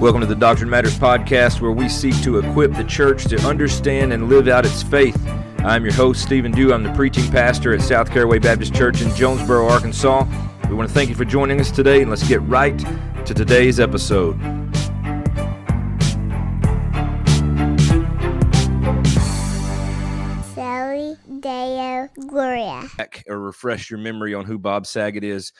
Welcome to the Doctrine Matters podcast, where we seek to equip the church to understand and live out its faith. I'm your host, Stephen Dew. I'm the preaching pastor at South Caraway Baptist Church in Jonesboro, Arkansas. We want to thank you for joining us today, and let's get right to today's episode. Soli Deo Gloria. or refresh your memory on who Bob Saget is.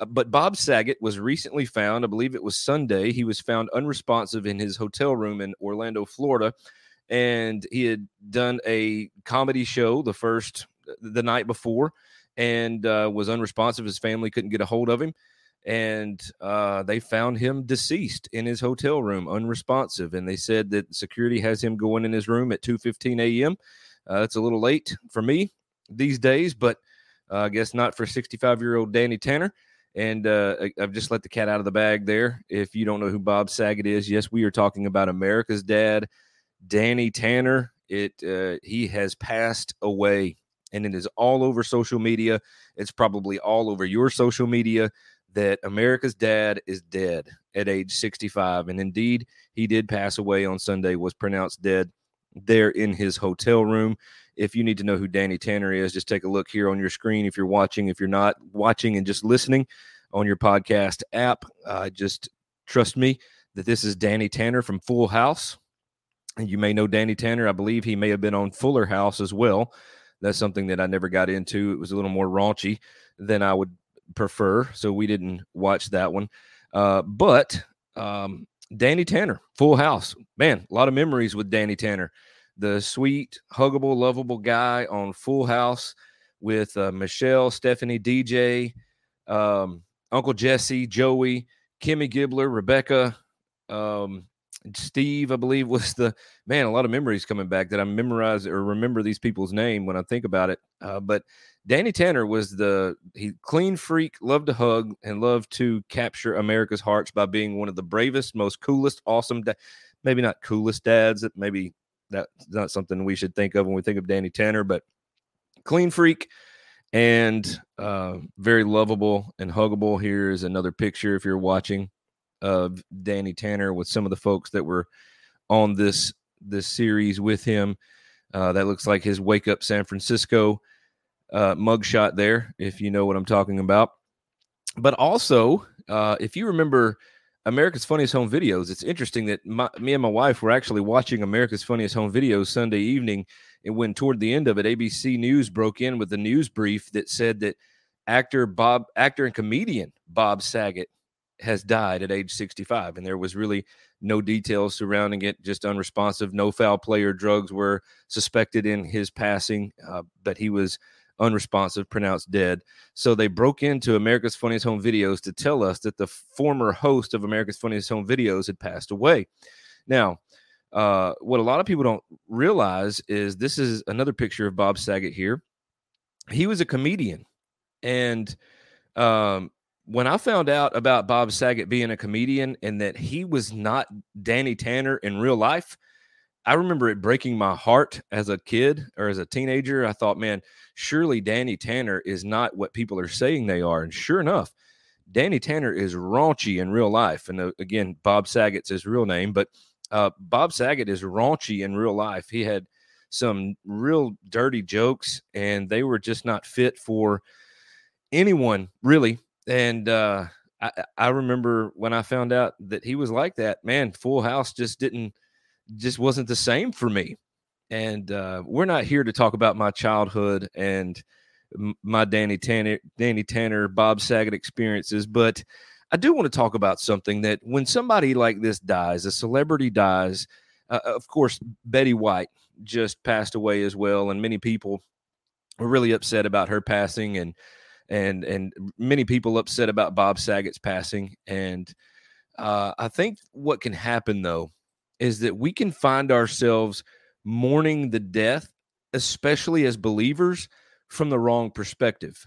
Uh, but Bob Saget was recently found, I believe it was Sunday, he was found unresponsive in his hotel room in Orlando, Florida. And he had done a comedy show the first, the night before, and uh, was unresponsive. His family couldn't get a hold of him. And uh, they found him deceased in his hotel room, unresponsive. And they said that security has him going in his room at 2.15 a.m. Uh, that's a little late for me these days, but uh, I guess not for 65 year old Danny Tanner. And uh, I've just let the cat out of the bag there. If you don't know who Bob Saget is, yes, we are talking about America's dad, Danny Tanner. It uh, he has passed away, and it is all over social media. It's probably all over your social media that America's dad is dead at age 65, and indeed he did pass away on Sunday. Was pronounced dead there in his hotel room if you need to know who Danny Tanner is, just take a look here on your screen. If you're watching, if you're not watching and just listening on your podcast app, uh, just trust me that this is Danny Tanner from Full House. And you may know Danny Tanner. I believe he may have been on Fuller House as well. That's something that I never got into. It was a little more raunchy than I would prefer. So we didn't watch that one. Uh, but um, Danny Tanner, Full House. Man, a lot of memories with Danny Tanner the sweet, huggable, lovable guy on Full House with uh, Michelle, Stephanie, DJ, um, Uncle Jesse, Joey, Kimmy Gibbler, Rebecca, um, Steve, I believe was the man. A lot of memories coming back that I memorize or remember these people's name when I think about it. Uh, but Danny Tanner was the he clean freak, loved to hug and loved to capture America's hearts by being one of the bravest, most coolest, awesome, da- maybe not coolest dads, that maybe that's not something we should think of when we think of Danny Tanner, but clean freak and uh, very lovable and huggable. Here is another picture if you're watching of Danny Tanner with some of the folks that were on this this series with him. Uh, that looks like his Wake Up San Francisco uh, mugshot there, if you know what I'm talking about. But also, uh, if you remember America's Funniest Home Videos. It's interesting that my, me and my wife were actually watching America's Funniest Home Videos Sunday evening, and when toward the end of it, ABC News broke in with a news brief that said that actor Bob, actor and comedian Bob Saget, has died at age 65, and there was really no details surrounding it. Just unresponsive, no foul play or drugs were suspected in his passing, uh, but he was unresponsive, pronounced dead. So they broke into America's Funniest Home Videos to tell us that the former host of America's Funniest Home Videos had passed away. Now, uh, what a lot of people don't realize is this is another picture of Bob Saget here. He was a comedian. And um, when I found out about Bob Saget being a comedian and that he was not Danny Tanner in real life, I remember it breaking my heart as a kid or as a teenager. I thought, man, surely Danny Tanner is not what people are saying they are. And sure enough, Danny Tanner is raunchy in real life. And uh, again, Bob Saget's his real name, but uh, Bob Saget is raunchy in real life. He had some real dirty jokes, and they were just not fit for anyone, really. And uh, I, I remember when I found out that he was like that, man, Full House just didn't just wasn't the same for me. And uh, we're not here to talk about my childhood and my Danny Tanner, Danny Tanner, Bob Saget experiences, but I do want to talk about something that when somebody like this dies, a celebrity dies, uh, of course, Betty White just passed away as well, and many people were really upset about her passing, and and and many people upset about Bob Saget's passing. And uh, I think what can happen though is that we can find ourselves mourning the death, especially as believers, from the wrong perspective.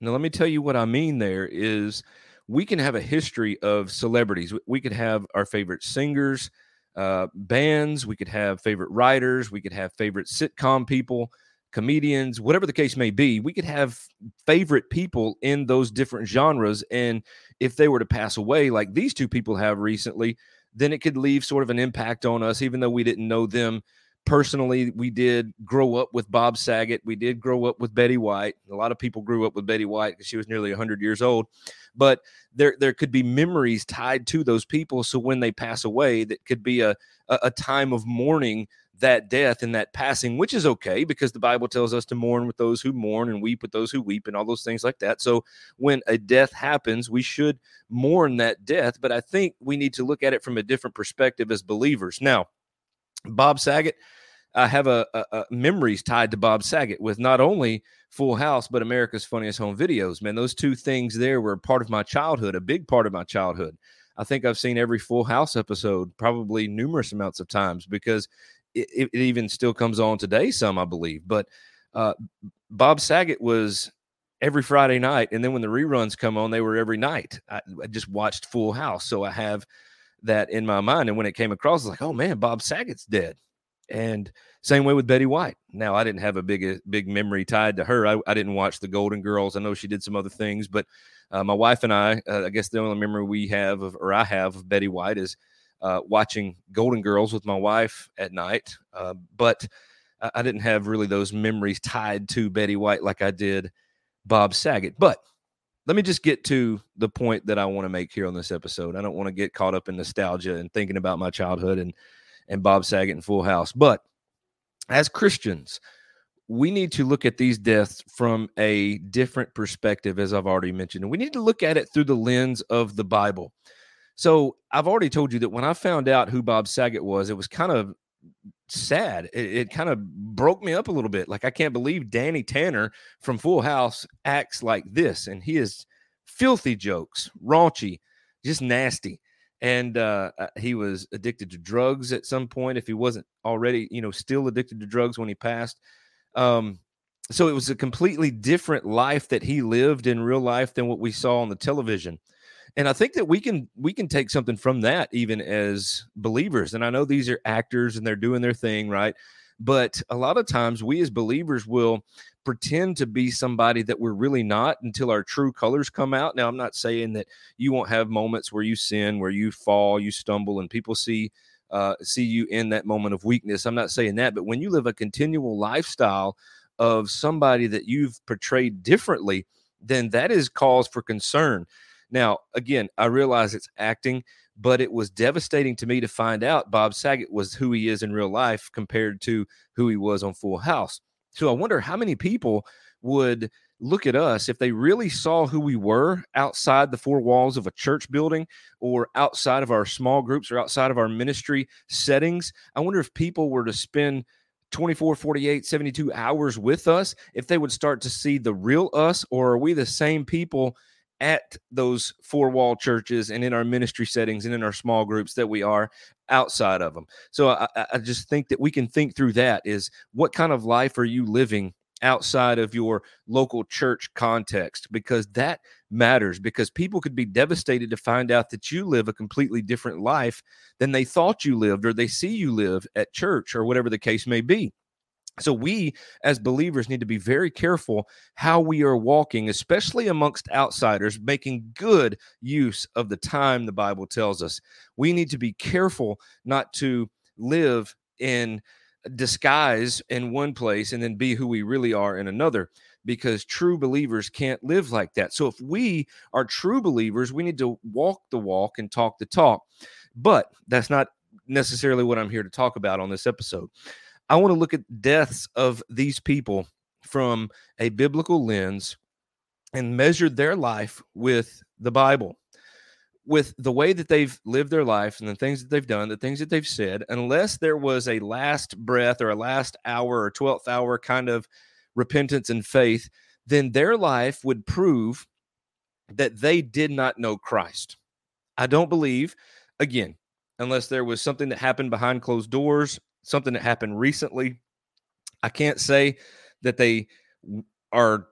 Now, let me tell you what I mean there is we can have a history of celebrities. We could have our favorite singers, uh, bands, we could have favorite writers, we could have favorite sitcom people, comedians, whatever the case may be. We could have favorite people in those different genres. And if they were to pass away, like these two people have recently, then it could leave sort of an impact on us, even though we didn't know them personally. We did grow up with Bob Saget. We did grow up with Betty White. A lot of people grew up with Betty White because she was nearly 100 years old. But there, there could be memories tied to those people. So when they pass away, that could be a, a, a time of mourning that death and that passing, which is okay because the Bible tells us to mourn with those who mourn and weep with those who weep and all those things like that. So when a death happens, we should mourn that death. But I think we need to look at it from a different perspective as believers. Now, Bob Saget, I have a, a, a memories tied to Bob Saget with not only Full House but America's Funniest Home Videos. Man, those two things there were part of my childhood, a big part of my childhood. I think I've seen every Full House episode probably numerous amounts of times because it, it, even still comes on today, some I believe. But uh, Bob Saget was every Friday night, and then when the reruns come on, they were every night. I, I, just watched Full House, so I have that in my mind. And when it came across, I was like, "Oh man, Bob Saget's dead." And same way with Betty White. Now I didn't have a big big memory tied to her. I, I didn't watch the Golden Girls. I know she did some other things, but uh, my wife and I, uh, I guess the only memory we have of, or I have of Betty White is uh, watching Golden Girls with my wife at night. Uh, but I, didn't have really those memories tied to Betty White like I did Bob Saget. But let me just get to the point that I want to make here on this episode. I don't want to get caught up in nostalgia and thinking about my childhood and and Bob Saget and Full House. But as Christians, we need to look at these deaths from a different perspective, as I've already mentioned. And we need to look at it through the lens of the Bible. So I've already told you that when I found out who Bob Saget was, it was kind of sad. It, it, kind of broke me up a little bit. Like I can't believe Danny Tanner from Full House acts like this, and he is filthy jokes, raunchy, just nasty. And uh, uh he was addicted to drugs at some point. If he wasn't already, you know, still addicted to drugs when he passed. Um, so it was a completely different life that he lived in real life than what we saw on the television and i think that we can we can take something from that even as believers. And i know these are actors and they're doing their thing right? But a lot of times we as believers will pretend to be somebody that we're really not until our true colors come out. Now i'm not saying that you won't have moments where you sin where you fall you stumble and people see uh, see you in that moment of weakness. I'm not saying that but when you live a continual lifestyle of somebody that you've portrayed differently then that is cause for concern now, again, I realize it's acting, but it was devastating to me to find out Bob Saget was who he is in real life compared to who he was on Full House. So I wonder how many people would look at us if they really saw who we were outside the four walls of a church building or outside of our small groups or outside of our ministry settings. I wonder if people were to spend 24, 48, 72 hours with us, if they would start to see the real us, or are we the same people at those four wall churches and in our ministry settings and in our small groups that we are outside of them. So I, I, just think that we can think through that is what kind of life are you living outside of your local church context because that matters because people could be devastated to find out that you live a completely different life than they thought you lived or they see you live at church or whatever the case may be. So we as believers need to be very careful how we are walking, especially amongst outsiders, making good use of the time the Bible tells us. We need to be careful not to live in disguise in one place and then be who we really are in another because true believers can't live like that. So if we are true believers, we need to walk the walk and talk the talk. But that's not necessarily what I'm here to talk about on this episode. I want to look at deaths of these people from a biblical lens and measure their life with the Bible, with the way that they've lived their life and the things that they've done, the things that they've said, unless there was a last breath or a last hour or 12th hour kind of repentance and faith, then their life would prove that they did not know Christ. I don't believe, again, unless there was something that happened behind closed doors something that happened recently. I can't say that they are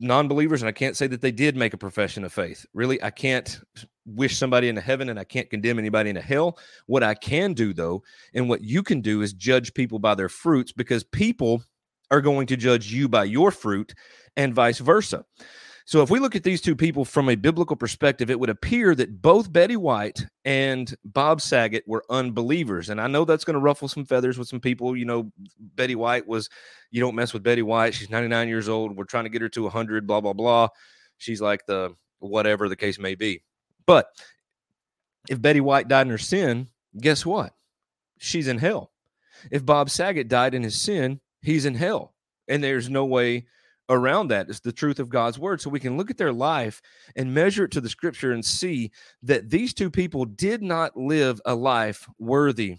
non-believers and I can't say that they did make a profession of faith. Really, I can't wish somebody into heaven and I can't condemn anybody into hell. What I can do though, and what you can do is judge people by their fruits because people are going to judge you by your fruit and vice versa. So if we look at these two people from a biblical perspective, it would appear that both Betty White and Bob Saget were unbelievers. And I know that's going to ruffle some feathers with some people. You know, Betty White was, you don't mess with Betty White. She's 99 years old. We're trying to get her to 100, blah, blah, blah. She's like the whatever the case may be. But if Betty White died in her sin, guess what? She's in hell. If Bob Saget died in his sin, he's in hell. And there's no way around that. It's the truth of God's word. So we can look at their life and measure it to the scripture and see that these two people did not live a life worthy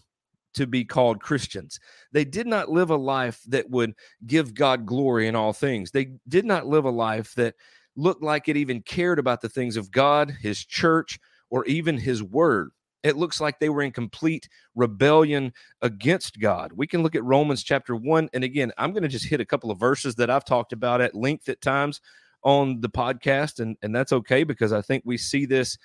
to be called Christians. They did not live a life that would give God glory in all things. They did not live a life that looked like it even cared about the things of God, his church, or even his word it looks like they were in complete rebellion against God. We can look at Romans chapter 1. And again, I'm going to just hit a couple of verses that I've talked about at length at times on the podcast. And, and that's okay because I think we see this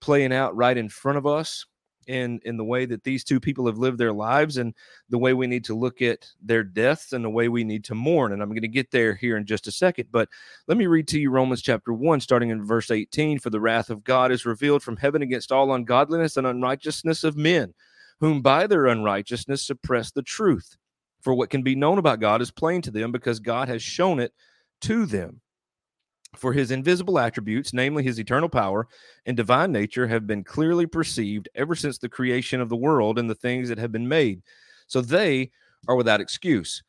playing out right in front of us in in the way that these two people have lived their lives and the way we need to look at their deaths and the way we need to mourn and i'm going to get there here in just a second but let me read to you romans chapter 1 starting in verse 18 for the wrath of god is revealed from heaven against all ungodliness and unrighteousness of men whom by their unrighteousness suppress the truth. For what can be known about god is plain to them because god has shown it to them for his invisible attributes, namely his eternal power and divine nature, have been clearly perceived ever since the creation of the world and the things that have been made. So they are without excuse.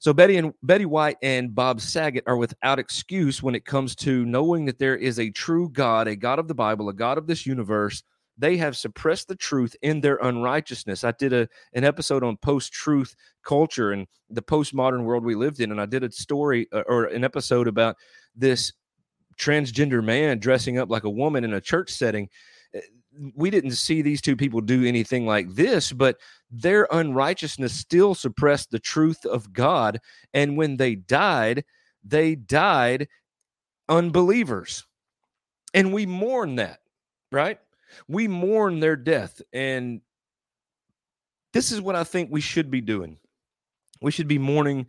So Betty and Betty White and Bob Saget are without excuse when it comes to knowing that there is a true God, a God of the Bible, a God of this universe. They have suppressed the truth in their unrighteousness. I did a an episode on post-truth culture and the postmodern world we lived in, and I did a story uh, or an episode about this transgender man dressing up like a woman in a church setting eh, we didn't see these two people do anything like this, but their unrighteousness still suppressed the truth of God. And when they died, they died unbelievers. And we mourn that, right? We mourn their death. And this is what I think we should be doing. We should be mourning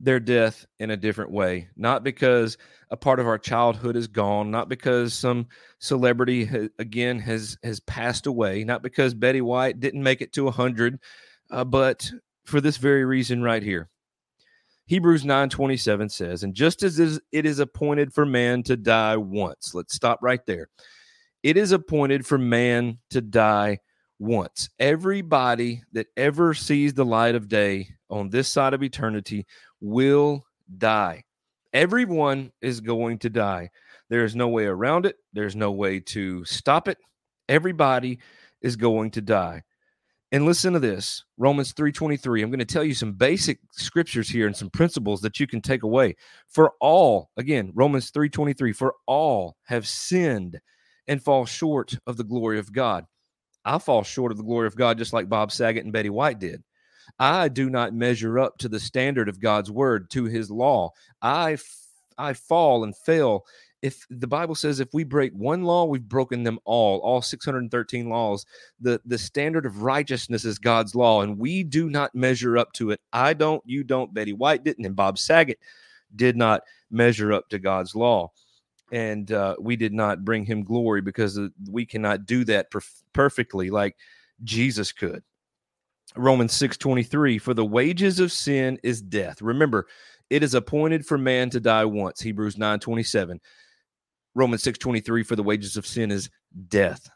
their death in a different way, not because a part of our childhood is gone, not because some celebrity ha- again has has passed away, not because Betty White didn't make it to 100, uh, but for this very reason right here. Hebrews 9:27 says, "And just as it is appointed for man to die once." Let's stop right there. It is appointed for man to die once. Everybody that ever sees the light of day on this side of eternity will die. Everyone is going to die. There is no way around it. There's no way to stop it. Everybody is going to die. And listen to this, Romans 3:23. I'm going to tell you some basic scriptures here and some principles that you can take away. For all, again, Romans 3:23, for all have sinned and fall short of the glory of God. I fall short of the glory of God just like Bob Saget and Betty White did. I do not measure up to the standard of God's word, to his law. I, I fall and fail. If the Bible says if we break one law, we've broken them all, all 613 laws. The, the standard of righteousness is God's law, and we do not measure up to it. I don't, you don't, Betty White didn't, and Bob Saget did not measure up to God's law and uh, we did not bring him glory because we cannot do that perf- perfectly like Jesus could. Romans 6:23 for the wages of sin is death. Remember, it is appointed for man to die once. Hebrews 9:27. Romans 6:23 for the wages of sin is death.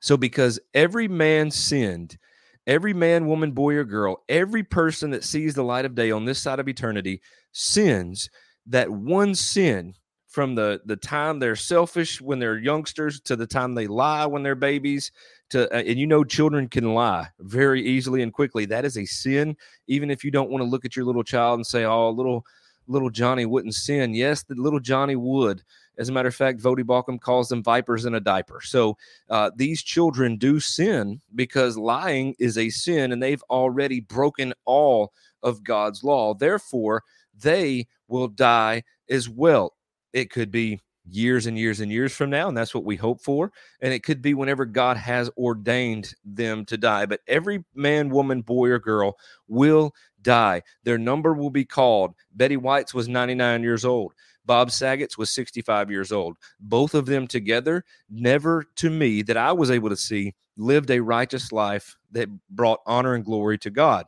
So because every man sinned, every man, woman, boy or girl, every person that sees the light of day on this side of eternity sins, that one sin from the the time they're selfish when they're youngsters to the time they lie when they're babies to uh, and you know children can lie very easily and quickly. That is a sin. Even if you don't want to look at your little child and say oh little little johnny wouldn't sin. Yes the little johnny would. As a matter of fact Voddie Baucham calls them vipers in a diaper. So uh, these children do sin because lying is a sin and they've already broken all of god's law. Therefore they will die as well. It could be years and years and years from now, and that's what we hope for. And it could be whenever God has ordained them to die. But every man, woman, boy, or girl will die. Their number will be called. Betty White's was 99 years old. Bob Saget's was 65 years old. Both of them together, never to me that I was able to see, lived a righteous life that brought honor and glory to God.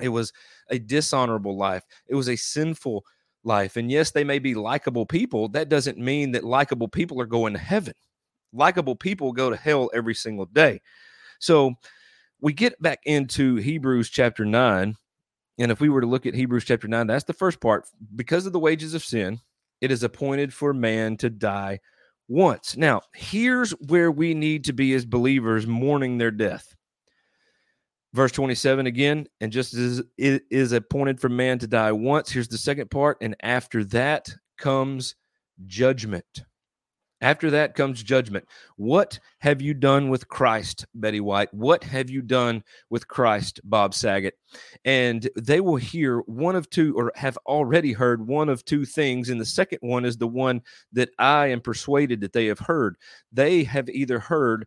It was a dishonorable life, it was a sinful life. And yes, they may be likable people. That doesn't mean that likable people are going to heaven. Likable people go to hell every single day. So we get back into Hebrews chapter 9. And if we were to look at Hebrews chapter 9, that's the first part. Because of the wages of sin, it is appointed for man to die once. Now, here's where we need to be as believers mourning their death. Verse 27 again, and just as it is appointed for man to die once, here's the second part, and after that comes judgment. After that comes judgment. What have you done with Christ, Betty White? What have you done with Christ, Bob Saget? And they will hear one of two, or have already heard one of two things. And the second one is the one that I am persuaded that they have heard. They have either heard,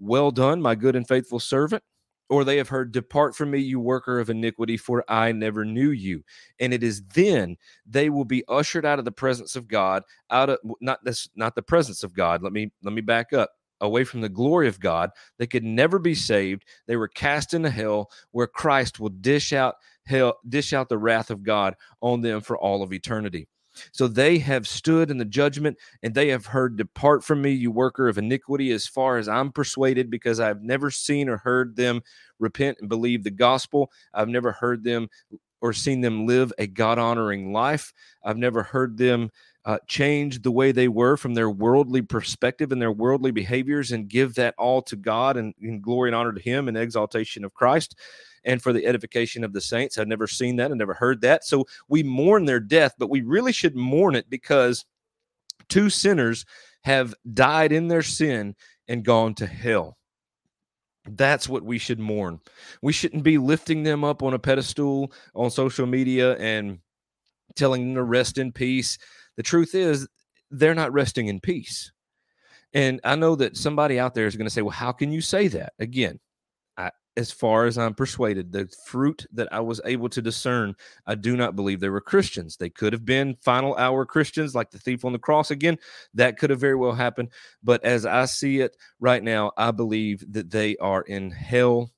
Well done, my good and faithful servant, or they have heard, Depart from me, you worker of iniquity, for I never knew you. And it is then they will be ushered out of the presence of God, out of not this, not the presence of God. Let me let me back up. Away from the glory of God, they could never be saved. They were cast into hell, where Christ will dish out hell, dish out the wrath of God on them for all of eternity. So they have stood in the judgment and they have heard, Depart from me, you worker of iniquity, as far as I'm persuaded, because I've never seen or heard them repent and believe the gospel. I've never heard them or seen them live a God honoring life. I've never heard them uh, change the way they were from their worldly perspective and their worldly behaviors and give that all to God and, and glory and honor to Him and exaltation of Christ and for the edification of the saints. I've never seen that. and never heard that. So we mourn their death, but we really should mourn it because two sinners have died in their sin and gone to hell. That's what we should mourn. We shouldn't be lifting them up on a pedestal on social media and telling them to rest in peace. The truth is, they're not resting in peace. And I know that somebody out there is going to say, well, how can you say that? Again, as far as I'm persuaded, the fruit that I was able to discern, I do not believe they were Christians. They could have been final hour Christians, like the thief on the cross again. That could have very well happened. But as I see it right now, I believe that they are in hell.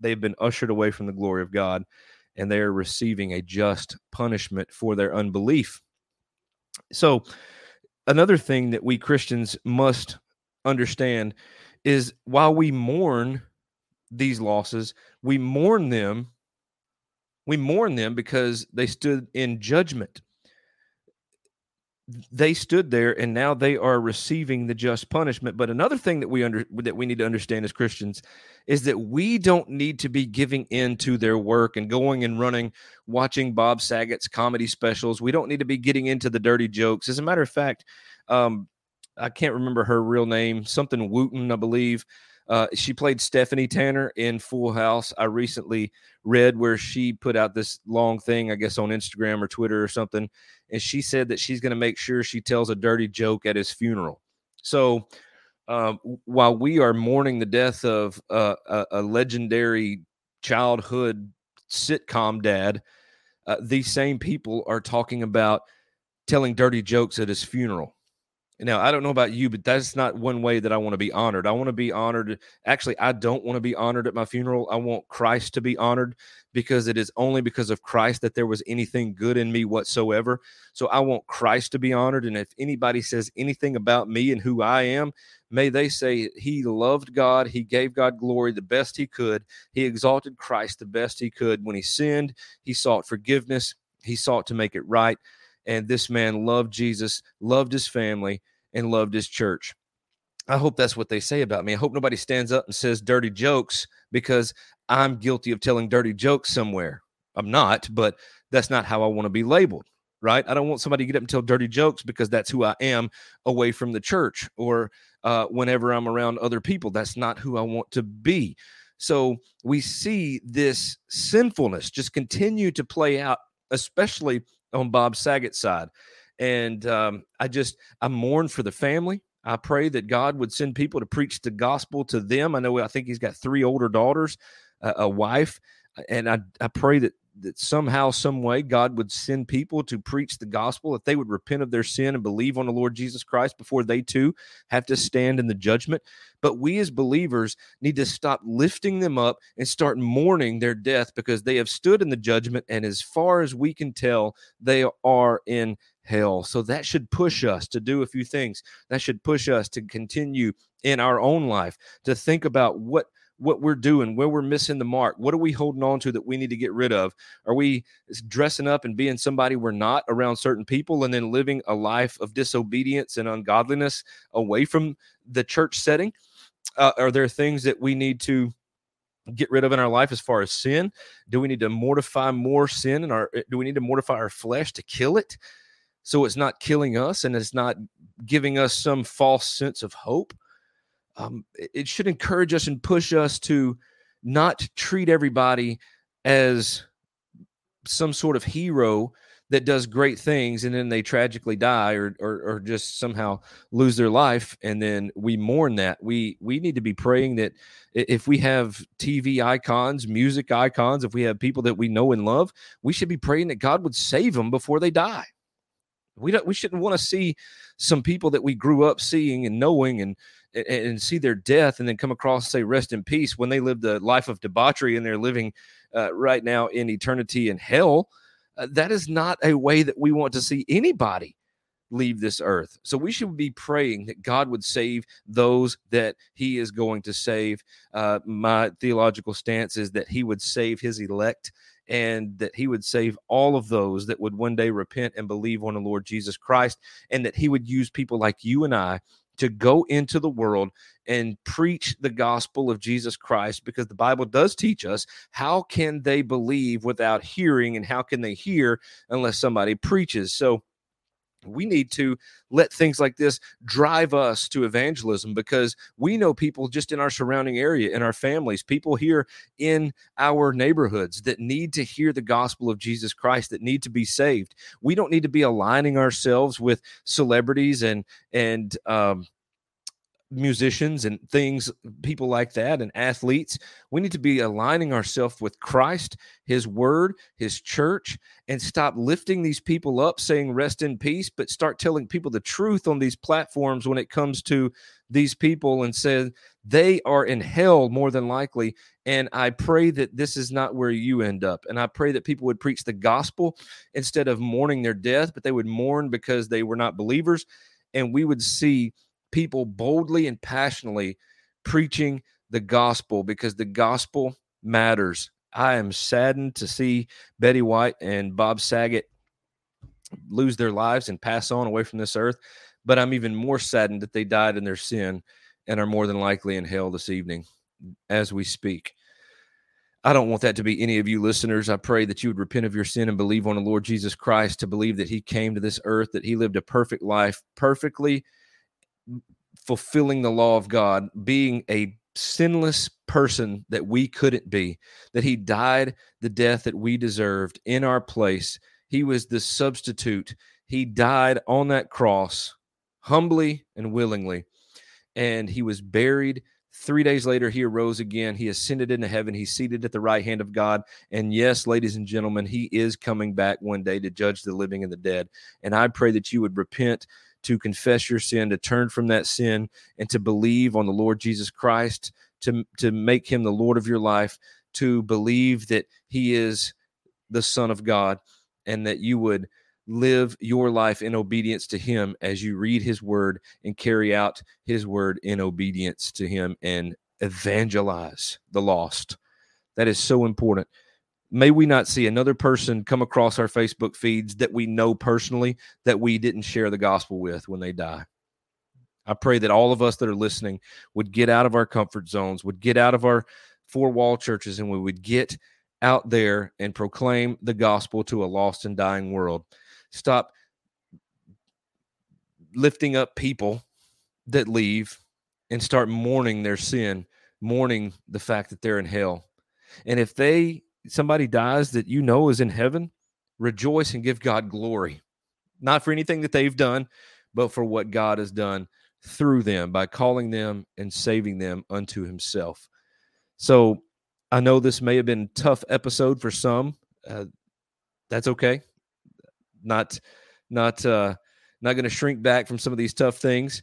They've been ushered away from the glory of God, and they are receiving a just punishment for their unbelief. So, another thing that we Christians must understand is while we mourn these losses. We mourn them. We mourn them because they stood in judgment. They stood there and now they are receiving the just punishment. But another thing that we under that we need to understand as Christians is that we don't need to be giving in to their work and going and running, watching Bob Saget's comedy specials. We don't need to be getting into the dirty jokes. As a matter of fact, um, I can't remember her real name, something Wooten, I believe. Uh, she played Stephanie Tanner in Full House. I recently read where she put out this long thing, I guess on Instagram or Twitter or something, and she said that she's going to make sure she tells a dirty joke at his funeral. So um, while we are mourning the death of uh, a, a, legendary childhood sitcom dad, uh, these same people are talking about telling dirty jokes at his funeral. Now, I don't know about you, but that's not one way that I want to be honored. I want to be honored. Actually, I don't want to be honored at my funeral. I want Christ to be honored because it is only because of Christ that there was anything good in me whatsoever. So I want Christ to be honored. And if anybody says anything about me and who I am, may they say he loved God. He gave God glory the best he could. He exalted Christ the best he could. When he sinned, he sought forgiveness, he sought to make it right. And this man loved Jesus, loved his family, and loved his church. I hope that's what they say about me. I hope nobody stands up and says dirty jokes because I'm guilty of telling dirty jokes somewhere. I'm not, but that's not how I want to be labeled, right? I don't want somebody to get up and tell dirty jokes because that's who I am away from the church or uh, whenever I'm around other people. That's not who I want to be. So we see this sinfulness just continue to play out, especially on Bob Saget's side. And um, I just, I mourn for the family. I pray that God would send people to preach the gospel to them. I know, I think he's got three older daughters, uh, a wife, and I, I pray that that somehow, some way, God would send people to preach the gospel, if they would repent of their sin and believe on the Lord Jesus Christ before they too have to stand in the judgment. But we as believers need to stop lifting them up and start mourning their death because they have stood in the judgment. And as far as we can tell, they are in hell. So that should push us to do a few things. That should push us to continue in our own life to think about what what we're doing, where we're missing the mark. What are we holding on to that we need to get rid of? Are we dressing up and being somebody we're not around certain people and then living a life of disobedience and ungodliness away from the church setting? Uh, are there things that we need to get rid of in our life as far as sin? Do we need to mortify more sin in our do we need to mortify our flesh to kill it so it's not killing us and it's not giving us some false sense of hope? um, it should encourage us and push us to not treat everybody as some sort of hero that does great things and then they tragically die or, or, or just somehow lose their life and then we mourn that we we need to be praying that if we have tv icons music icons if we have people that we know and love we should be praying that god would save them before they die we don't we shouldn't want to see some people that we grew up seeing and knowing and and see their death and then come across and say rest in peace when they lived a life of debauchery and they're living uh, right now in eternity in hell. Uh, that is not a way that we want to see anybody leave this earth. So we should be praying that god would save those that he is going to save. Uh, my theological stance is that he would save his elect and that he would save all of those that would one day repent and believe on the Lord Jesus Christ, and that he would use people like you and I to go into the world and preach the gospel of Jesus Christ because the Bible does teach us how can they believe without hearing and how can they hear unless somebody preaches. So we need to let things like this drive us to evangelism because we know people just in our surrounding area, in our families, people here in our neighborhoods that need to hear the gospel of Jesus Christ, that need to be saved. We don't need to be aligning ourselves with celebrities and and um, musicians and things, people like that, and athletes. We need to be aligning ourselves with Christ, His Word, His church, and stop lifting these people up saying rest in peace, but start telling people the truth on these platforms when it comes to these people and say they are in hell more than likely. And I pray that this is not where you end up. And I pray that people would preach the gospel instead of mourning their death, but they would mourn because they were not believers. And we would see people boldly and passionately preaching the gospel because the gospel matters. I am saddened to see Betty White and Bob Saget lose their lives and pass on away from this earth, but I'm even more saddened that they died in their sin and are more than likely in hell this evening as we speak. I don't want that to be any of you listeners. I pray that you would repent of your sin and believe on the Lord Jesus Christ, to believe that He came to this earth, that He lived a perfect life, perfectly fulfilling the law of God, being a sinless person that we couldn't be, that he died the death that we deserved in our place. He was the substitute. He died on that cross humbly and willingly, and he was buried. Three days later, he arose again. He ascended into heaven. He's seated at the right hand of God. And yes, ladies and gentlemen, he is coming back one day to judge the living and the dead. And I pray that you would repent to confess your sin, to turn from that sin, and to believe on the Lord Jesus Christ, to, to make him the Lord of your life, to believe that he is the Son of God, and that you would live your life in obedience to him as you read his word and carry out his word in obedience to him and evangelize the lost. That is so important may we not see another person come across our Facebook feeds that we know personally that we didn't share the gospel with when they die. I pray that all of us that are listening would get out of our comfort zones, would get out of our four wall churches, and we would get out there and proclaim the gospel to a lost and dying world. Stop lifting up people that leave and start mourning their sin, mourning the fact that they're in hell. And if they somebody dies that you know is in heaven, rejoice and give God glory. Not for anything that they've done, but for what God has done through them by calling them and saving them unto himself. So I know this may have been a tough episode for some. uh, that's okay. Not, not, uh, not going to shrink back from some of these tough things.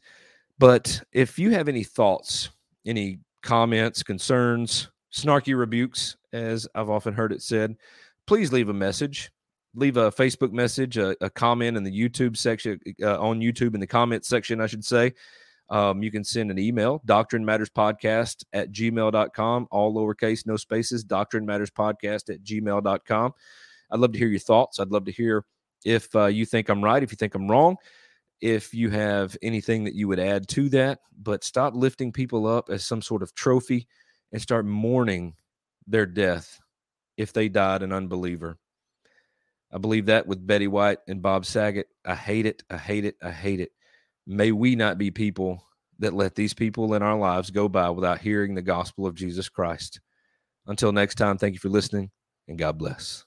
But if you have any thoughts, any comments, concerns, snarky rebukes, as I've often heard it said, please leave a message. Leave a Facebook message, a, a comment in the YouTube section, uh, on YouTube in the comment section, I should say. Um, you can send an email, doctrine matters podcast at gmail.com, all lowercase, no spaces, doctrine matters podcast at gmail.com. I'd love to hear your thoughts. I'd love to hear if uh, you think I'm right, if you think I'm wrong, if you have anything that you would add to that. But stop lifting people up as some sort of trophy and start mourning their death if they died an unbeliever. I believe that with Betty White and Bob Saget. I hate it. I hate it. I hate it. May we not be people that let these people in our lives go by without hearing the gospel of Jesus Christ. Until next time, thank you for listening and God bless.